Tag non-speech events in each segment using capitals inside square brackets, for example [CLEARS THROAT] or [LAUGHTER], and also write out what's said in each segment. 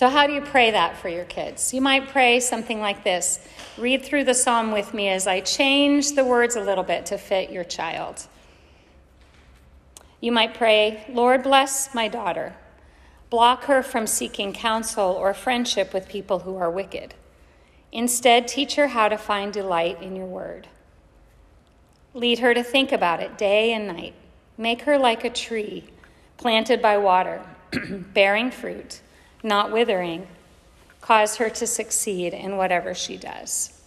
So, how do you pray that for your kids? You might pray something like this Read through the psalm with me as I change the words a little bit to fit your child. You might pray, Lord, bless my daughter. Block her from seeking counsel or friendship with people who are wicked. Instead, teach her how to find delight in your word. Lead her to think about it day and night. Make her like a tree planted by water, [CLEARS THROAT] bearing fruit, not withering. Cause her to succeed in whatever she does.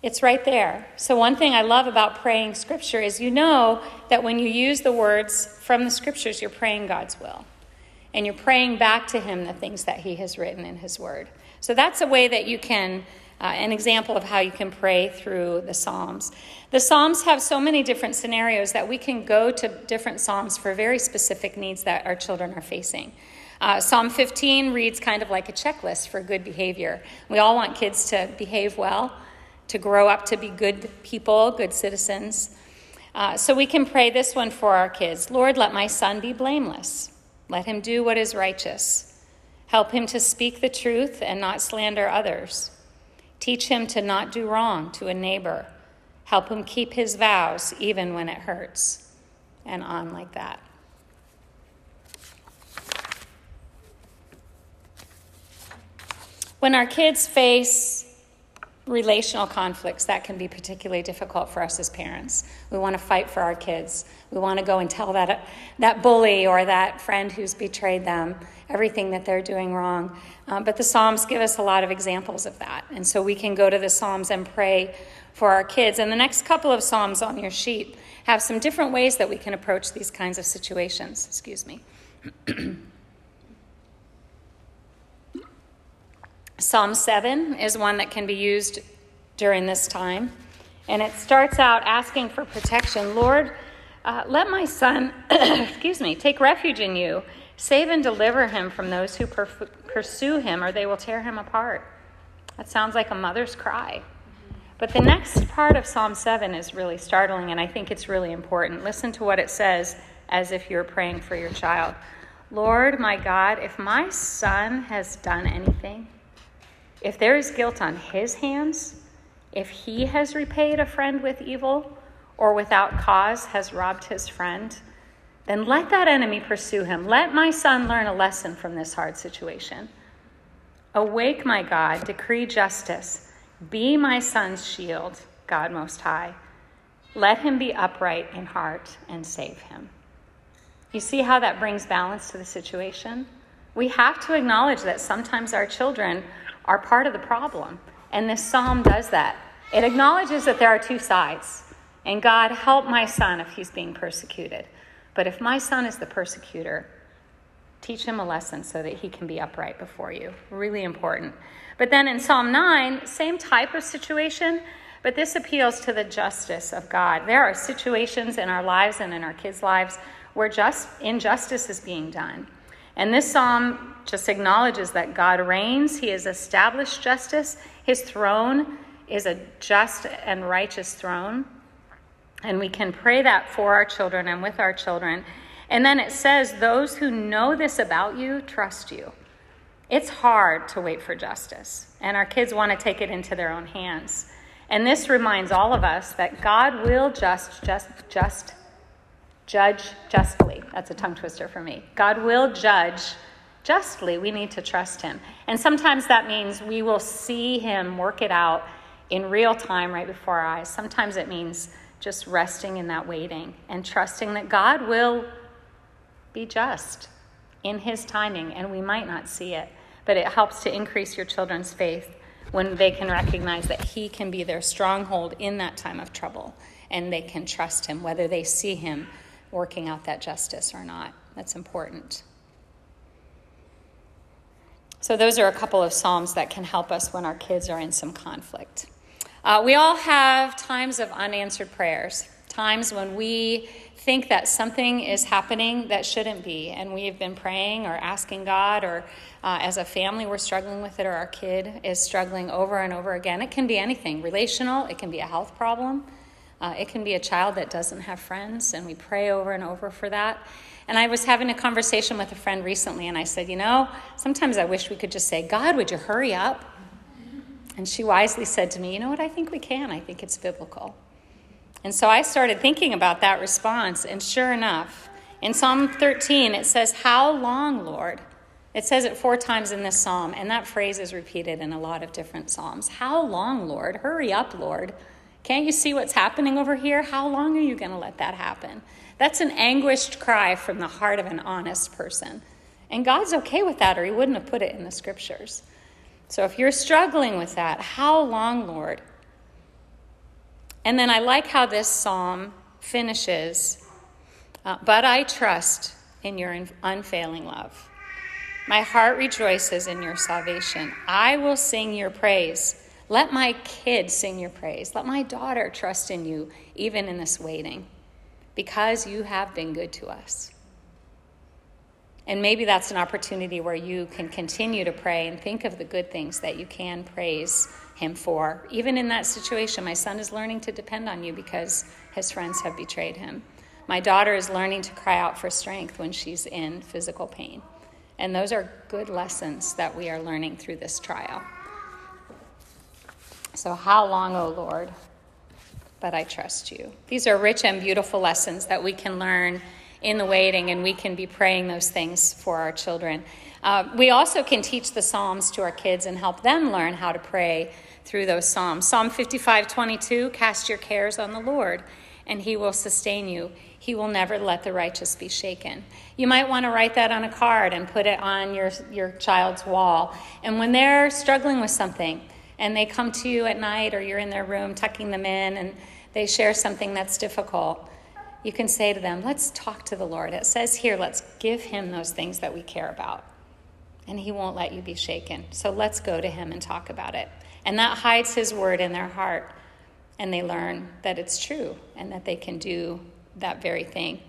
It's right there. So, one thing I love about praying scripture is you know that when you use the words from the scriptures, you're praying God's will. And you're praying back to Him the things that He has written in His Word. So, that's a way that you can, uh, an example of how you can pray through the Psalms. The Psalms have so many different scenarios that we can go to different Psalms for very specific needs that our children are facing. Uh, Psalm 15 reads kind of like a checklist for good behavior. We all want kids to behave well to grow up to be good people, good citizens. Uh, so we can pray this one for our kids Lord, let my son be blameless. Let him do what is righteous. Help him to speak the truth and not slander others. Teach him to not do wrong to a neighbor. Help him keep his vows even when it hurts. And on like that. When our kids face relational conflicts that can be particularly difficult for us as parents. We want to fight for our kids. We want to go and tell that that bully or that friend who's betrayed them everything that they're doing wrong. Um, but the Psalms give us a lot of examples of that, and so we can go to the Psalms and pray for our kids. And the next couple of Psalms on your sheet have some different ways that we can approach these kinds of situations. Excuse me. [CLEARS THROAT] Psalm 7 is one that can be used during this time. And it starts out asking for protection. Lord, uh, let my son, [COUGHS] excuse me, take refuge in you. Save and deliver him from those who per- pursue him, or they will tear him apart. That sounds like a mother's cry. But the next part of Psalm 7 is really startling, and I think it's really important. Listen to what it says as if you're praying for your child. Lord, my God, if my son has done anything, if there is guilt on his hands, if he has repaid a friend with evil or without cause has robbed his friend, then let that enemy pursue him. Let my son learn a lesson from this hard situation. Awake, my God, decree justice. Be my son's shield, God Most High. Let him be upright in heart and save him. You see how that brings balance to the situation? We have to acknowledge that sometimes our children are part of the problem. And this psalm does that. It acknowledges that there are two sides. And God, help my son if he's being persecuted. But if my son is the persecutor, teach him a lesson so that he can be upright before you. Really important. But then in Psalm 9, same type of situation, but this appeals to the justice of God. There are situations in our lives and in our kids' lives where just injustice is being done. And this psalm just acknowledges that God reigns, He has established justice, His throne is a just and righteous throne. And we can pray that for our children and with our children. And then it says, Those who know this about you trust you. It's hard to wait for justice, and our kids want to take it into their own hands. And this reminds all of us that God will just, just, just judge justly. That's a tongue twister for me. God will judge justly. We need to trust Him. And sometimes that means we will see Him work it out in real time right before our eyes. Sometimes it means just resting in that waiting and trusting that God will be just in His timing, and we might not see it. But it helps to increase your children's faith when they can recognize that He can be their stronghold in that time of trouble and they can trust Him, whether they see Him working out that justice or not. That's important. So, those are a couple of Psalms that can help us when our kids are in some conflict. Uh, we all have times of unanswered prayers, times when we think that something is happening that shouldn't be, and we've been praying or asking God, or uh, as a family we're struggling with it, or our kid is struggling over and over again. It can be anything relational, it can be a health problem, Uh, it can be a child that doesn't have friends, and we pray over and over for that. And I was having a conversation with a friend recently, and I said, You know, sometimes I wish we could just say, God, would you hurry up? And she wisely said to me, You know what? I think we can. I think it's biblical. And so I started thinking about that response, and sure enough, in Psalm 13, it says, How long, Lord? It says it four times in this psalm, and that phrase is repeated in a lot of different psalms. How long, Lord? Hurry up, Lord. Can't you see what's happening over here? How long are you going to let that happen? That's an anguished cry from the heart of an honest person. And God's okay with that, or He wouldn't have put it in the scriptures. So if you're struggling with that, how long, Lord? And then I like how this psalm finishes uh, But I trust in your unfailing love. My heart rejoices in your salvation. I will sing your praise. Let my kids sing your praise. Let my daughter trust in you, even in this waiting, because you have been good to us. And maybe that's an opportunity where you can continue to pray and think of the good things that you can praise Him for. Even in that situation, my son is learning to depend on you because his friends have betrayed him. My daughter is learning to cry out for strength when she's in physical pain. And those are good lessons that we are learning through this trial. So, how long, O Lord? But I trust you. These are rich and beautiful lessons that we can learn in the waiting, and we can be praying those things for our children. Uh, we also can teach the Psalms to our kids and help them learn how to pray through those Psalms. Psalm 55 22 Cast your cares on the Lord, and he will sustain you. He will never let the righteous be shaken. You might want to write that on a card and put it on your, your child's wall. And when they're struggling with something, and they come to you at night or you're in their room tucking them in and they share something that's difficult, you can say to them, Let's talk to the Lord. It says here, let's give him those things that we care about. And he won't let you be shaken. So let's go to him and talk about it. And that hides his word in their heart. And they learn that it's true and that they can do that very thing.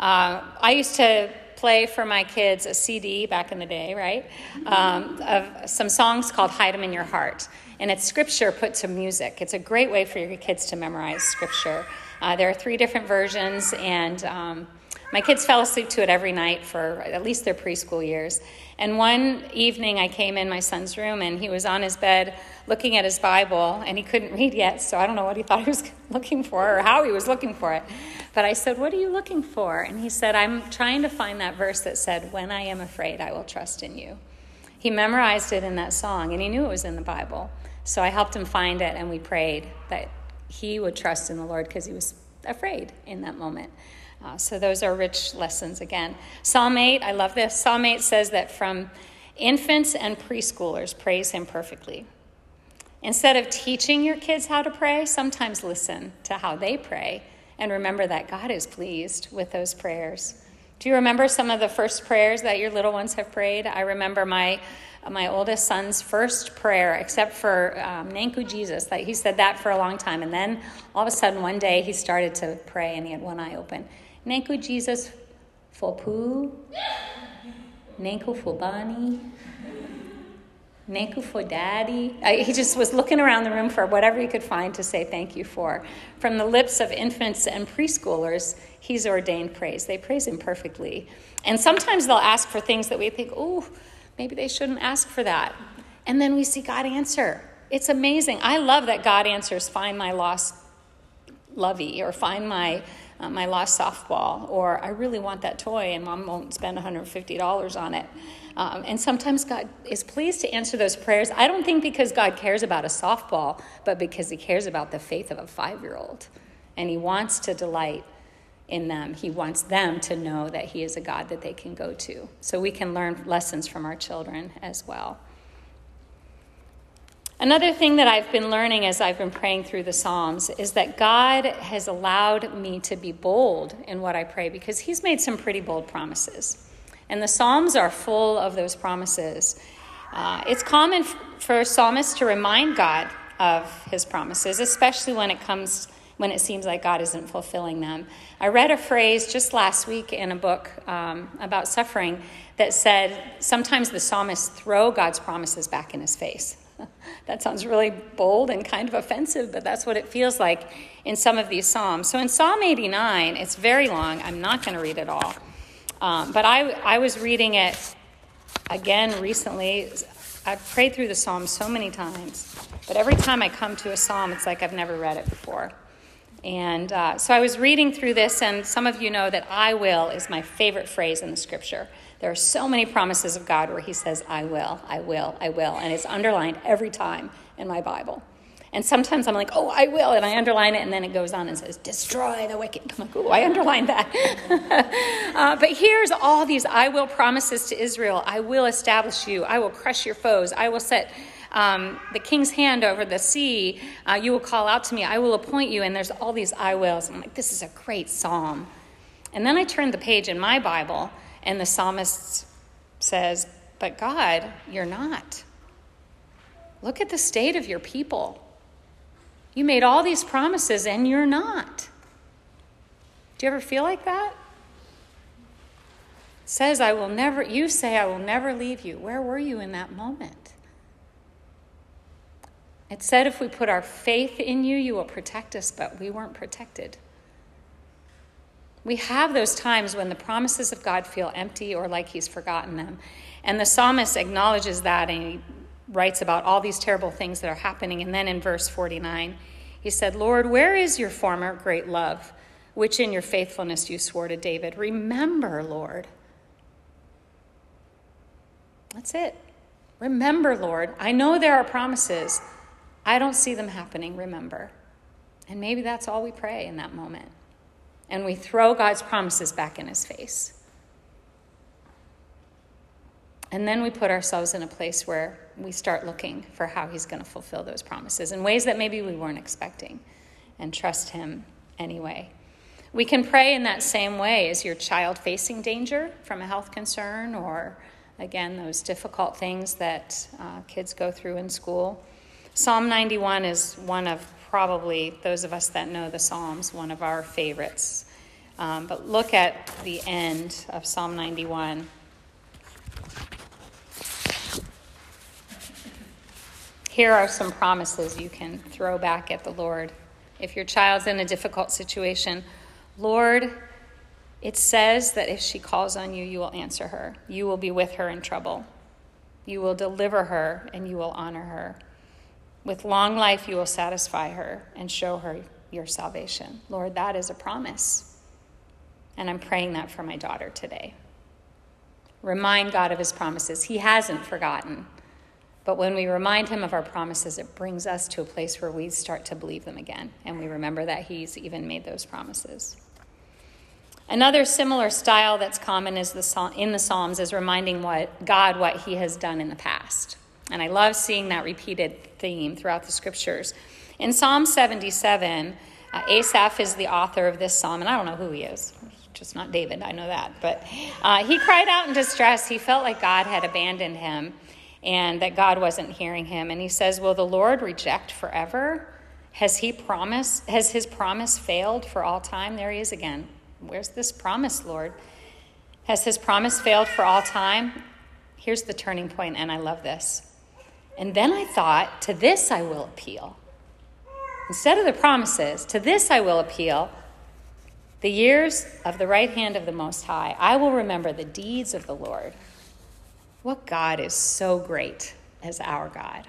Uh, I used to play for my kids a CD back in the day, right? Um, of some songs called Hide Them in Your Heart. And it's scripture put to music. It's a great way for your kids to memorize scripture. Uh, there are three different versions, and um, my kids fell asleep to it every night for at least their preschool years. And one evening I came in my son's room and he was on his bed looking at his Bible and he couldn't read yet, so I don't know what he thought he was [LAUGHS] looking for or how he was looking for it. But I said, What are you looking for? And he said, I'm trying to find that verse that said, When I am afraid, I will trust in you. He memorized it in that song and he knew it was in the Bible. So I helped him find it and we prayed that he would trust in the Lord because he was afraid in that moment. Uh, so those are rich lessons again. Psalm 8, I love this. Psalm 8 says that from infants and preschoolers praise him perfectly. Instead of teaching your kids how to pray, sometimes listen to how they pray and remember that God is pleased with those prayers. Do you remember some of the first prayers that your little ones have prayed? I remember my my oldest son's first prayer, except for um, Nanku Jesus. That he said that for a long time, and then all of a sudden one day he started to pray, and he had one eye open. Nanku Jesus Fopu, Nanku Fubani, Nanku for Daddy. He just was looking around the room for whatever he could find to say thank you for. From the lips of infants and preschoolers, he's ordained praise. They praise him perfectly. And sometimes they'll ask for things that we think, oh, maybe they shouldn't ask for that. And then we see God answer. It's amazing. I love that God answers, find my lost lovey or find my uh, my lost softball, or I really want that toy and mom won't spend $150 on it. Um, and sometimes God is pleased to answer those prayers. I don't think because God cares about a softball, but because He cares about the faith of a five year old. And He wants to delight in them. He wants them to know that He is a God that they can go to. So we can learn lessons from our children as well. Another thing that I've been learning as I've been praying through the Psalms is that God has allowed me to be bold in what I pray because He's made some pretty bold promises. And the Psalms are full of those promises. Uh, it's common for psalmists to remind God of His promises, especially when it comes when it seems like God isn't fulfilling them. I read a phrase just last week in a book um, about suffering that said sometimes the psalmists throw God's promises back in his face. [LAUGHS] that sounds really bold and kind of offensive, but that's what it feels like in some of these Psalms. So in Psalm 89, it's very long. I'm not going to read it all. Um, but I, I was reading it again recently. I've prayed through the Psalm so many times, but every time I come to a Psalm, it's like I've never read it before. And uh, so I was reading through this, and some of you know that I will is my favorite phrase in the scripture. There are so many promises of God where He says, I will, I will, I will. And it's underlined every time in my Bible. And sometimes I'm like, oh, I will. And I underline it, and then it goes on and says, destroy the wicked. I'm like, oh, I underlined that. [LAUGHS] uh, but here's all these I will promises to Israel I will establish you, I will crush your foes, I will set. Um, the king's hand over the sea, uh, you will call out to me, I will appoint you. And there's all these I wills. I'm like, this is a great psalm. And then I turned the page in my Bible, and the psalmist says, But God, you're not. Look at the state of your people. You made all these promises and you're not. Do you ever feel like that? It says, I will never, you say, I will never leave you. Where were you in that moment? It said, if we put our faith in you, you will protect us, but we weren't protected. We have those times when the promises of God feel empty or like He's forgotten them. And the psalmist acknowledges that and he writes about all these terrible things that are happening. And then in verse 49, he said, Lord, where is your former great love, which in your faithfulness you swore to David? Remember, Lord. That's it. Remember, Lord. I know there are promises. I don't see them happening. Remember. And maybe that's all we pray in that moment. And we throw God's promises back in his face. And then we put ourselves in a place where we start looking for how he's going to fulfill those promises in ways that maybe we weren't expecting and trust him anyway. We can pray in that same way. Is your child facing danger from a health concern or, again, those difficult things that uh, kids go through in school? Psalm 91 is one of probably those of us that know the Psalms, one of our favorites. Um, but look at the end of Psalm 91. Here are some promises you can throw back at the Lord. If your child's in a difficult situation, Lord, it says that if she calls on you, you will answer her. You will be with her in trouble. You will deliver her and you will honor her. With long life, you will satisfy her and show her your salvation. Lord, that is a promise. And I'm praying that for my daughter today. Remind God of his promises. He hasn't forgotten. But when we remind him of our promises, it brings us to a place where we start to believe them again, and we remember that he's even made those promises. Another similar style that's common is the, in the Psalms is reminding what God what he has done in the past. And I love seeing that repeated theme throughout the scriptures. In Psalm 77, uh, Asaph is the author of this psalm, and I don't know who he is. Just not David, I know that. But uh, he cried out in distress. He felt like God had abandoned him and that God wasn't hearing him. And he says, Will the Lord reject forever? Has he promised, has his promise failed for all time? There he is again. Where's this promise, Lord? Has his promise failed for all time? Here's the turning point, and I love this. And then I thought, to this I will appeal. Instead of the promises, to this I will appeal. The years of the right hand of the Most High, I will remember the deeds of the Lord. What God is so great as our God?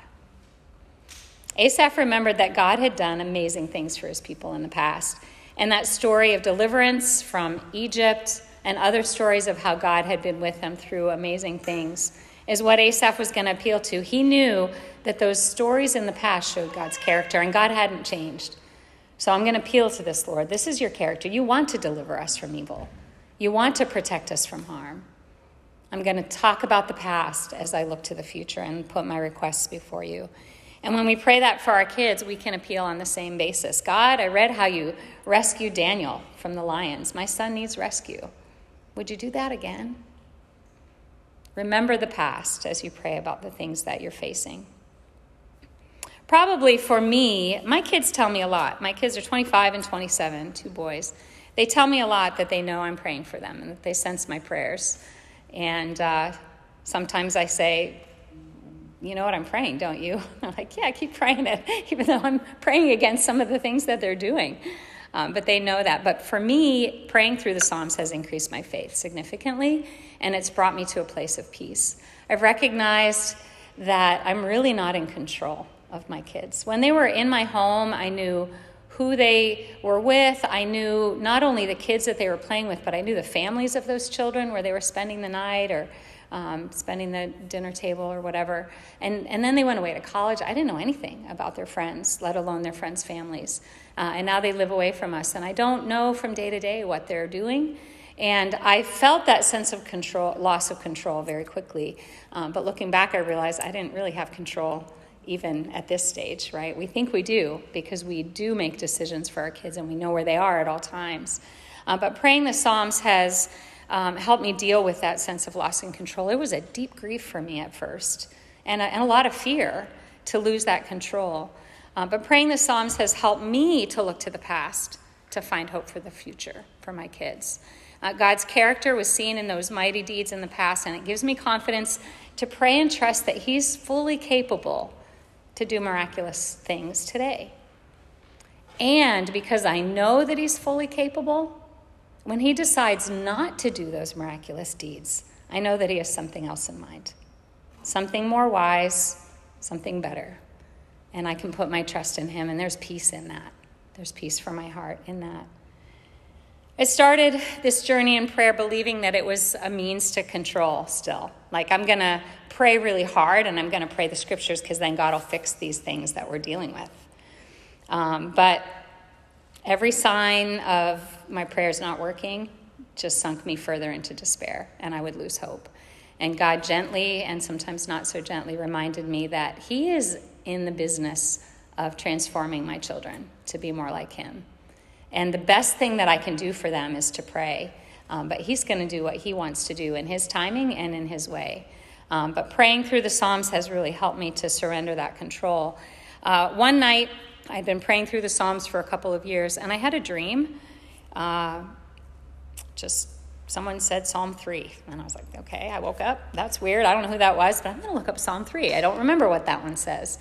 Asaph remembered that God had done amazing things for his people in the past. And that story of deliverance from Egypt and other stories of how God had been with them through amazing things is what Asaph was going to appeal to. He knew that those stories in the past showed God's character, and God hadn't changed. So I'm going to appeal to this, Lord. This is your character. You want to deliver us from evil, you want to protect us from harm. I'm going to talk about the past as I look to the future and put my requests before you. And when we pray that for our kids, we can appeal on the same basis. God, I read how you rescued Daniel from the lions. My son needs rescue. Would you do that again? Remember the past as you pray about the things that you're facing. Probably for me, my kids tell me a lot. My kids are 25 and 27, two boys. They tell me a lot that they know I'm praying for them and that they sense my prayers. And uh, sometimes I say, you know what I'm praying, don't you? [LAUGHS] I'm like, yeah, keep praying it, [LAUGHS] even though I'm praying against some of the things that they're doing. Um, but they know that. But for me, praying through the Psalms has increased my faith significantly, and it's brought me to a place of peace. I've recognized that I'm really not in control of my kids. When they were in my home, I knew who they were with. I knew not only the kids that they were playing with, but I knew the families of those children where they were spending the night or um, spending the dinner table or whatever. And, and then they went away to college. I didn't know anything about their friends, let alone their friends' families. Uh, and now they live away from us. And I don't know from day to day what they're doing. And I felt that sense of control, loss of control very quickly. Um, but looking back, I realized I didn't really have control even at this stage, right? We think we do because we do make decisions for our kids and we know where they are at all times. Uh, but praying the Psalms has um, helped me deal with that sense of loss and control. It was a deep grief for me at first and a, and a lot of fear to lose that control. Uh, but praying the Psalms has helped me to look to the past to find hope for the future for my kids. Uh, God's character was seen in those mighty deeds in the past, and it gives me confidence to pray and trust that He's fully capable to do miraculous things today. And because I know that He's fully capable, when he decides not to do those miraculous deeds, I know that he has something else in mind something more wise, something better. And I can put my trust in him, and there's peace in that. There's peace for my heart in that. I started this journey in prayer believing that it was a means to control still. Like, I'm going to pray really hard and I'm going to pray the scriptures because then God will fix these things that we're dealing with. Um, but Every sign of my prayers not working just sunk me further into despair, and I would lose hope. And God gently and sometimes not so gently reminded me that He is in the business of transforming my children to be more like Him. And the best thing that I can do for them is to pray. Um, but He's going to do what He wants to do in His timing and in His way. Um, but praying through the Psalms has really helped me to surrender that control. Uh, one night, I'd been praying through the Psalms for a couple of years, and I had a dream. Uh, just someone said Psalm 3. And I was like, okay, I woke up. That's weird. I don't know who that was, but I'm going to look up Psalm 3. I don't remember what that one says.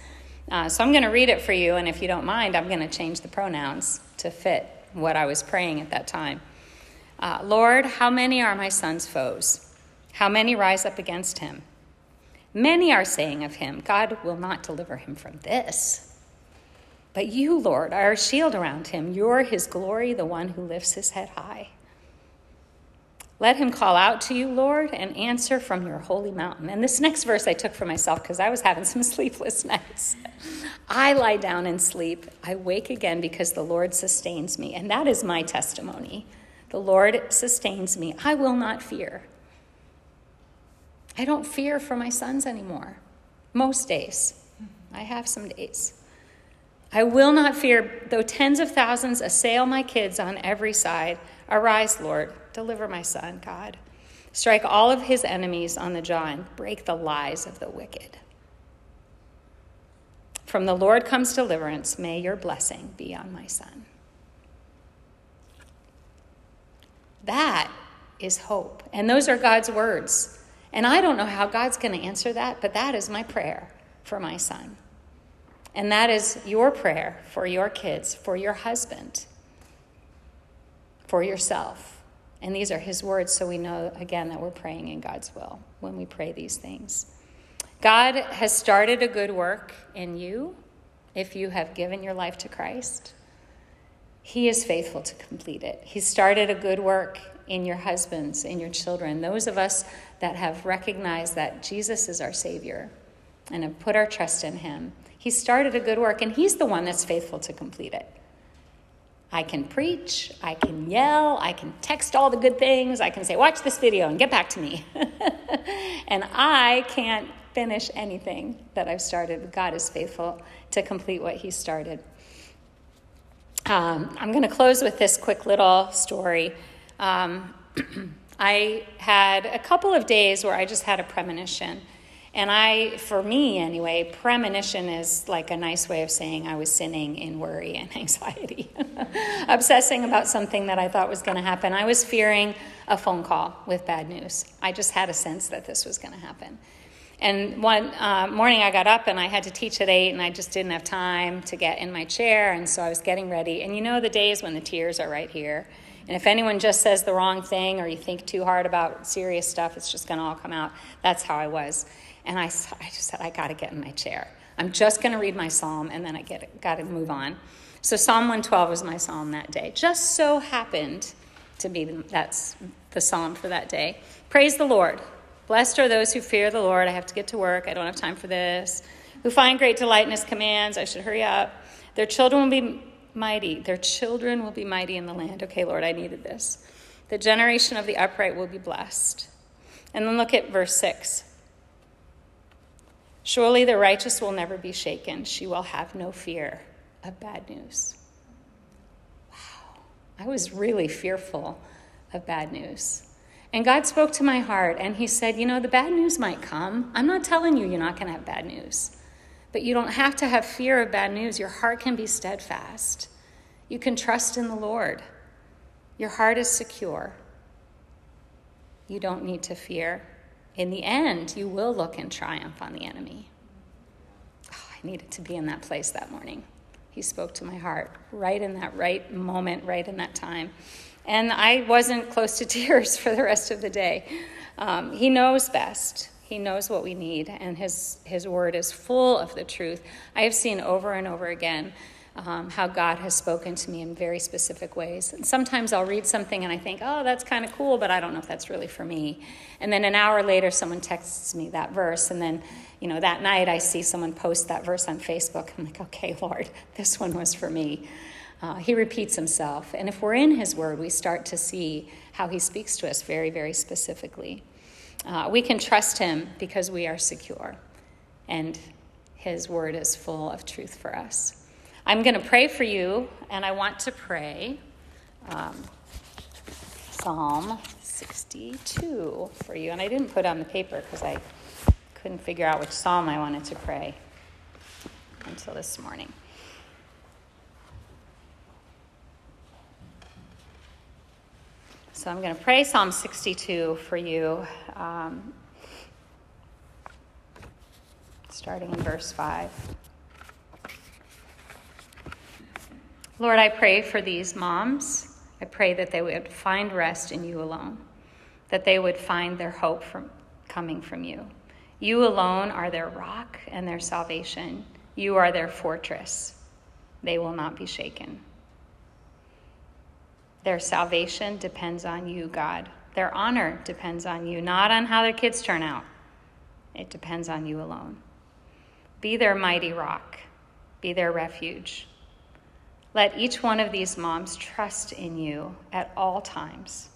Uh, so I'm going to read it for you, and if you don't mind, I'm going to change the pronouns to fit what I was praying at that time. Uh, Lord, how many are my son's foes? How many rise up against him? Many are saying of him, God will not deliver him from this. But you, Lord, are a shield around him. You're his glory, the one who lifts his head high. Let him call out to you, Lord, and answer from your holy mountain. And this next verse I took for myself because I was having some [LAUGHS] sleepless nights. I lie down and sleep. I wake again because the Lord sustains me. And that is my testimony. The Lord sustains me. I will not fear. I don't fear for my sons anymore. Most days. I have some days. I will not fear, though tens of thousands assail my kids on every side. Arise, Lord, deliver my son, God. Strike all of his enemies on the jaw and break the lies of the wicked. From the Lord comes deliverance. May your blessing be on my son. That is hope. And those are God's words. And I don't know how God's going to answer that, but that is my prayer for my son. And that is your prayer for your kids, for your husband, for yourself. And these are his words, so we know again that we're praying in God's will when we pray these things. God has started a good work in you if you have given your life to Christ. He is faithful to complete it. He started a good work in your husbands, in your children, those of us that have recognized that Jesus is our Savior and have put our trust in Him. He started a good work, and He's the one that's faithful to complete it. I can preach, I can yell, I can text all the good things, I can say, watch this video and get back to me. [LAUGHS] and I can't finish anything that I've started. God is faithful to complete what He started. Um, I'm going to close with this quick little story. Um, [CLEARS THROAT] I had a couple of days where I just had a premonition. And I, for me anyway, premonition is like a nice way of saying I was sinning in worry and [LAUGHS] anxiety, [LAUGHS] obsessing about something that I thought was going to happen. I was fearing a phone call with bad news. I just had a sense that this was going to happen. And one uh, morning I got up and I had to teach at 8, and I just didn't have time to get in my chair, and so I was getting ready. And you know the days when the tears are right here. And if anyone just says the wrong thing or you think too hard about serious stuff, it's just going to all come out. That's how I was. And I, I just said, I got to get in my chair. I'm just going to read my psalm and then I get got to move on. So Psalm 112 was my psalm that day. Just so happened to be that's the psalm for that day. Praise the Lord. Blessed are those who fear the Lord. I have to get to work. I don't have time for this. Who find great delight in his commands. I should hurry up. Their children will be mighty. Their children will be mighty in the land. Okay, Lord, I needed this. The generation of the upright will be blessed. And then look at verse 6. Surely the righteous will never be shaken. She will have no fear of bad news. Wow. I was really fearful of bad news. And God spoke to my heart and He said, You know, the bad news might come. I'm not telling you you're not going to have bad news. But you don't have to have fear of bad news. Your heart can be steadfast. You can trust in the Lord. Your heart is secure. You don't need to fear. In the end, you will look in triumph on the enemy. Oh, I needed to be in that place that morning. He spoke to my heart right in that right moment, right in that time. And I wasn't close to [LAUGHS] tears for the rest of the day. Um, he knows best. He knows what we need, and his, his word is full of the truth. I have seen over and over again um, how God has spoken to me in very specific ways. And sometimes I'll read something and I think, oh, that's kind of cool, but I don't know if that's really for me. And then an hour later, someone texts me that verse, and then, you know, that night I see someone post that verse on Facebook. I'm like, okay, [LAUGHS] Lord, this one was for me. Uh, he repeats himself. And if we're in his word, we start to see how he speaks to us very, very specifically. Uh, we can trust him because we are secure, and his word is full of truth for us. I'm going to pray for you, and I want to pray um, Psalm 62 for you. And I didn't put on the paper because I couldn't figure out which psalm I wanted to pray until this morning. So I'm going to pray Psalm 62 for you, um, starting in verse 5. Lord, I pray for these moms. I pray that they would find rest in you alone, that they would find their hope from coming from you. You alone are their rock and their salvation. You are their fortress. They will not be shaken. Their salvation depends on you, God. Their honor depends on you, not on how their kids turn out. It depends on you alone. Be their mighty rock, be their refuge. Let each one of these moms trust in you at all times.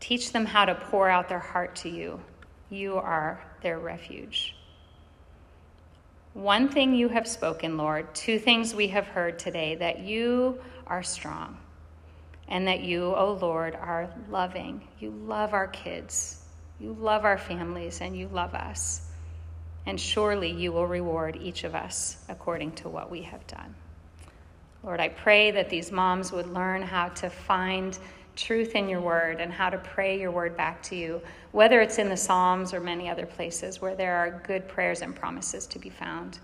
Teach them how to pour out their heart to you. You are their refuge. One thing you have spoken, Lord, two things we have heard today that you are strong and that you, O oh Lord, are loving. You love our kids, you love our families, and you love us. And surely you will reward each of us according to what we have done. Lord, I pray that these moms would learn how to find truth in your word and how to pray your word back to you, whether it's in the Psalms or many other places where there are good prayers and promises to be found.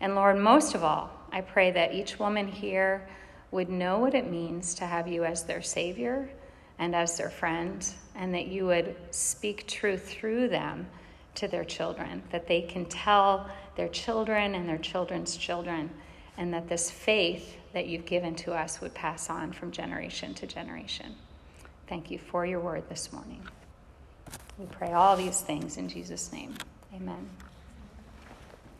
And Lord, most of all, I pray that each woman here would know what it means to have you as their Savior and as their friend, and that you would speak truth through them to their children, that they can tell their children and their children's children, and that this faith that you've given to us would pass on from generation to generation. Thank you for your word this morning. We pray all these things in Jesus' name. Amen.